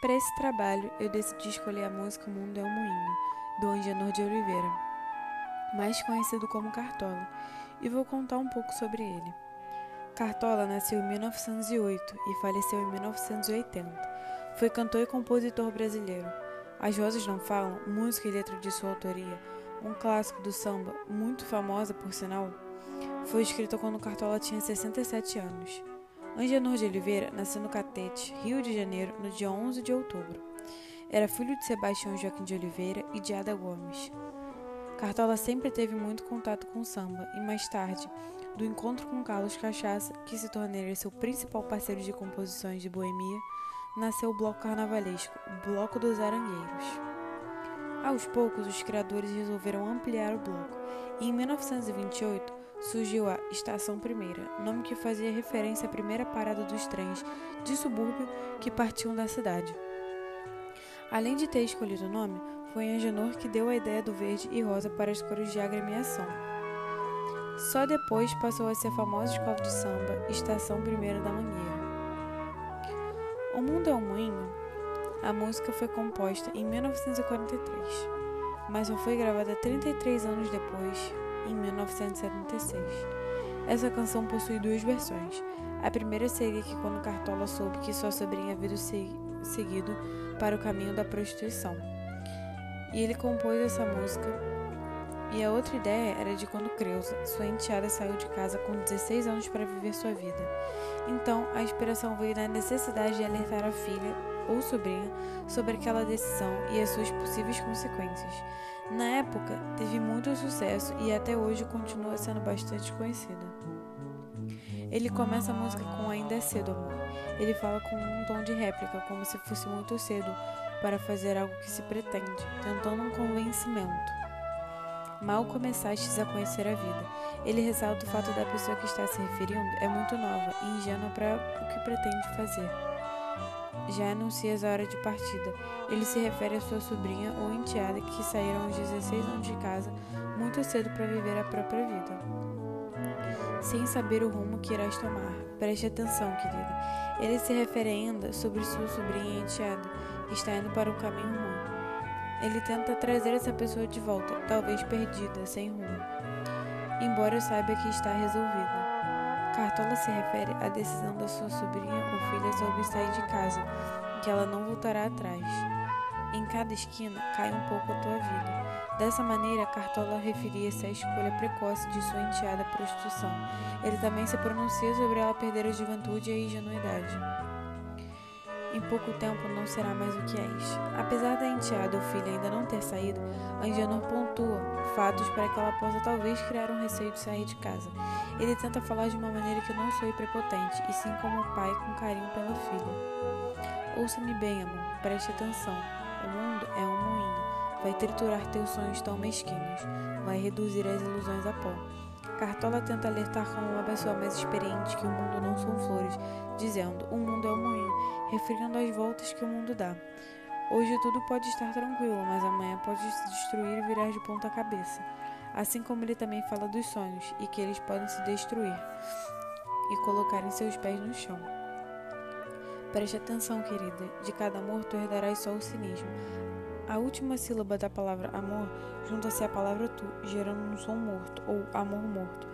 Para esse trabalho, eu decidi escolher a música Mundo é um Moinho, do Angenor de Oliveira, mais conhecido como Cartola, e vou contar um pouco sobre ele. Cartola nasceu em 1908 e faleceu em 1980. Foi cantor e compositor brasileiro. As Rosas Não Falam, música e letra de sua autoria, um clássico do samba, muito famosa por sinal, foi escrita quando Cartola tinha 67 anos. Angenor de Oliveira nasceu no Catete, Rio de Janeiro, no dia 11 de outubro. Era filho de Sebastião Joaquim de Oliveira e de Ada Gomes. Cartola sempre teve muito contato com o samba e, mais tarde, do encontro com Carlos Cachaça, que se tornaria seu principal parceiro de composições de boemia, nasceu o bloco carnavalesco, o Bloco dos Arangueiros. Aos poucos, os criadores resolveram ampliar o bloco e, em 1928, surgiu a Estação Primeira, nome que fazia referência à primeira parada dos trens de subúrbio que partiam da cidade. Além de ter escolhido o nome, foi Angenor que deu a ideia do verde e rosa para as cores de agremiação. Só depois passou a ser a famosa escola de samba Estação Primeira da Mangueira. O Mundo é um Moinho, a música foi composta em 1943, mas só foi gravada 33 anos depois, em 1976. Essa canção possui duas versões. A primeira seria que quando Cartola soube que sua sobrinha havia seguido para o caminho da prostituição. E ele compôs essa música. E a outra ideia era de quando Creusa, sua enteada, saiu de casa com 16 anos para viver sua vida. Então, a inspiração veio da necessidade de alertar a filha ou sobrinha sobre aquela decisão e as suas possíveis consequências. Na época, teve muito sucesso e até hoje continua sendo bastante conhecida. Ele começa a música com Ainda é cedo, amor. Ele fala com um tom de réplica, como se fosse muito cedo para fazer algo que se pretende, tentando um convencimento. Mal começastes a conhecer a vida. Ele ressalta o fato da pessoa que está se referindo é muito nova e ingênua para o que pretende fazer já anuncias a hora de partida. Ele se refere à sua sobrinha ou enteada que saíram aos 16 anos de casa muito cedo para viver a própria vida. Sem saber o rumo que irás tomar. Preste atenção, querida. Ele se refere ainda sobre sua sobrinha e enteada, que está indo para um caminho ruim. Ele tenta trazer essa pessoa de volta, talvez perdida, sem rumo. Embora saiba que está resolvida. Cartola se refere à decisão da sua sobrinha ou filha sobre sair de casa, que ela não voltará atrás. Em cada esquina cai um pouco a tua vida. Dessa maneira, Cartola referia-se à escolha precoce de sua enteada prostituição. Ele também se pronuncia sobre ela perder a juventude e a ingenuidade. Em pouco tempo não será mais o que és. Apesar da enteada ou filha ainda não ter saído, Angenor pontua fatos para que ela possa talvez criar um receio de sair de casa. Ele tenta falar de uma maneira que não soe prepotente, e sim como pai com carinho pela filha. Ouça-me bem, amor, preste atenção. O mundo é um moinho. Vai triturar teus sonhos tão mesquinhos. Vai reduzir as ilusões a pó. Cartola tenta alertar como uma pessoa mais experiente que o mundo não são flores, dizendo: o mundo é um moinho, referindo às voltas que o mundo dá. Hoje tudo pode estar tranquilo, mas amanhã pode se destruir e virar de ponta cabeça. Assim como ele também fala dos sonhos e que eles podem se destruir e colocar em seus pés no chão. Preste atenção, querida. De cada amor tu herdarás só o cinismo. A última sílaba da palavra amor junta-se à palavra tu, gerando um som morto ou amor morto.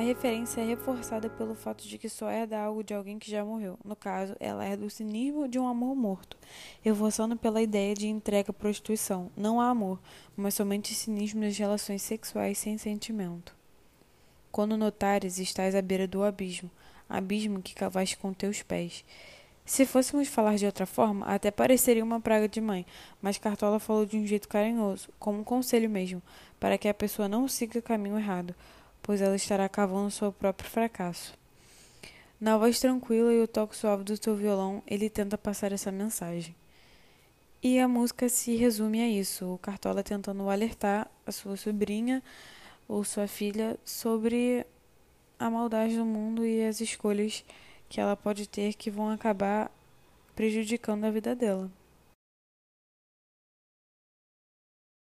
A referência é reforçada pelo fato de que só herda algo de alguém que já morreu. No caso, ela herda o cinismo de um amor morto, reforçando pela ideia de entrega à prostituição. Não há amor, mas somente cinismo das relações sexuais sem sentimento. Quando notares, estás à beira do abismo, abismo que cavaste com teus pés. Se fôssemos falar de outra forma, até pareceria uma praga de mãe, mas Cartola falou de um jeito carinhoso, como um conselho mesmo, para que a pessoa não siga o caminho errado, pois ela estará cavando seu próprio fracasso. Na voz tranquila e o toque suave do seu violão, ele tenta passar essa mensagem. E a música se resume a isso: o Cartola tentando alertar a sua sobrinha ou sua filha sobre a maldade do mundo e as escolhas que ela pode ter que vão acabar prejudicando a vida dela.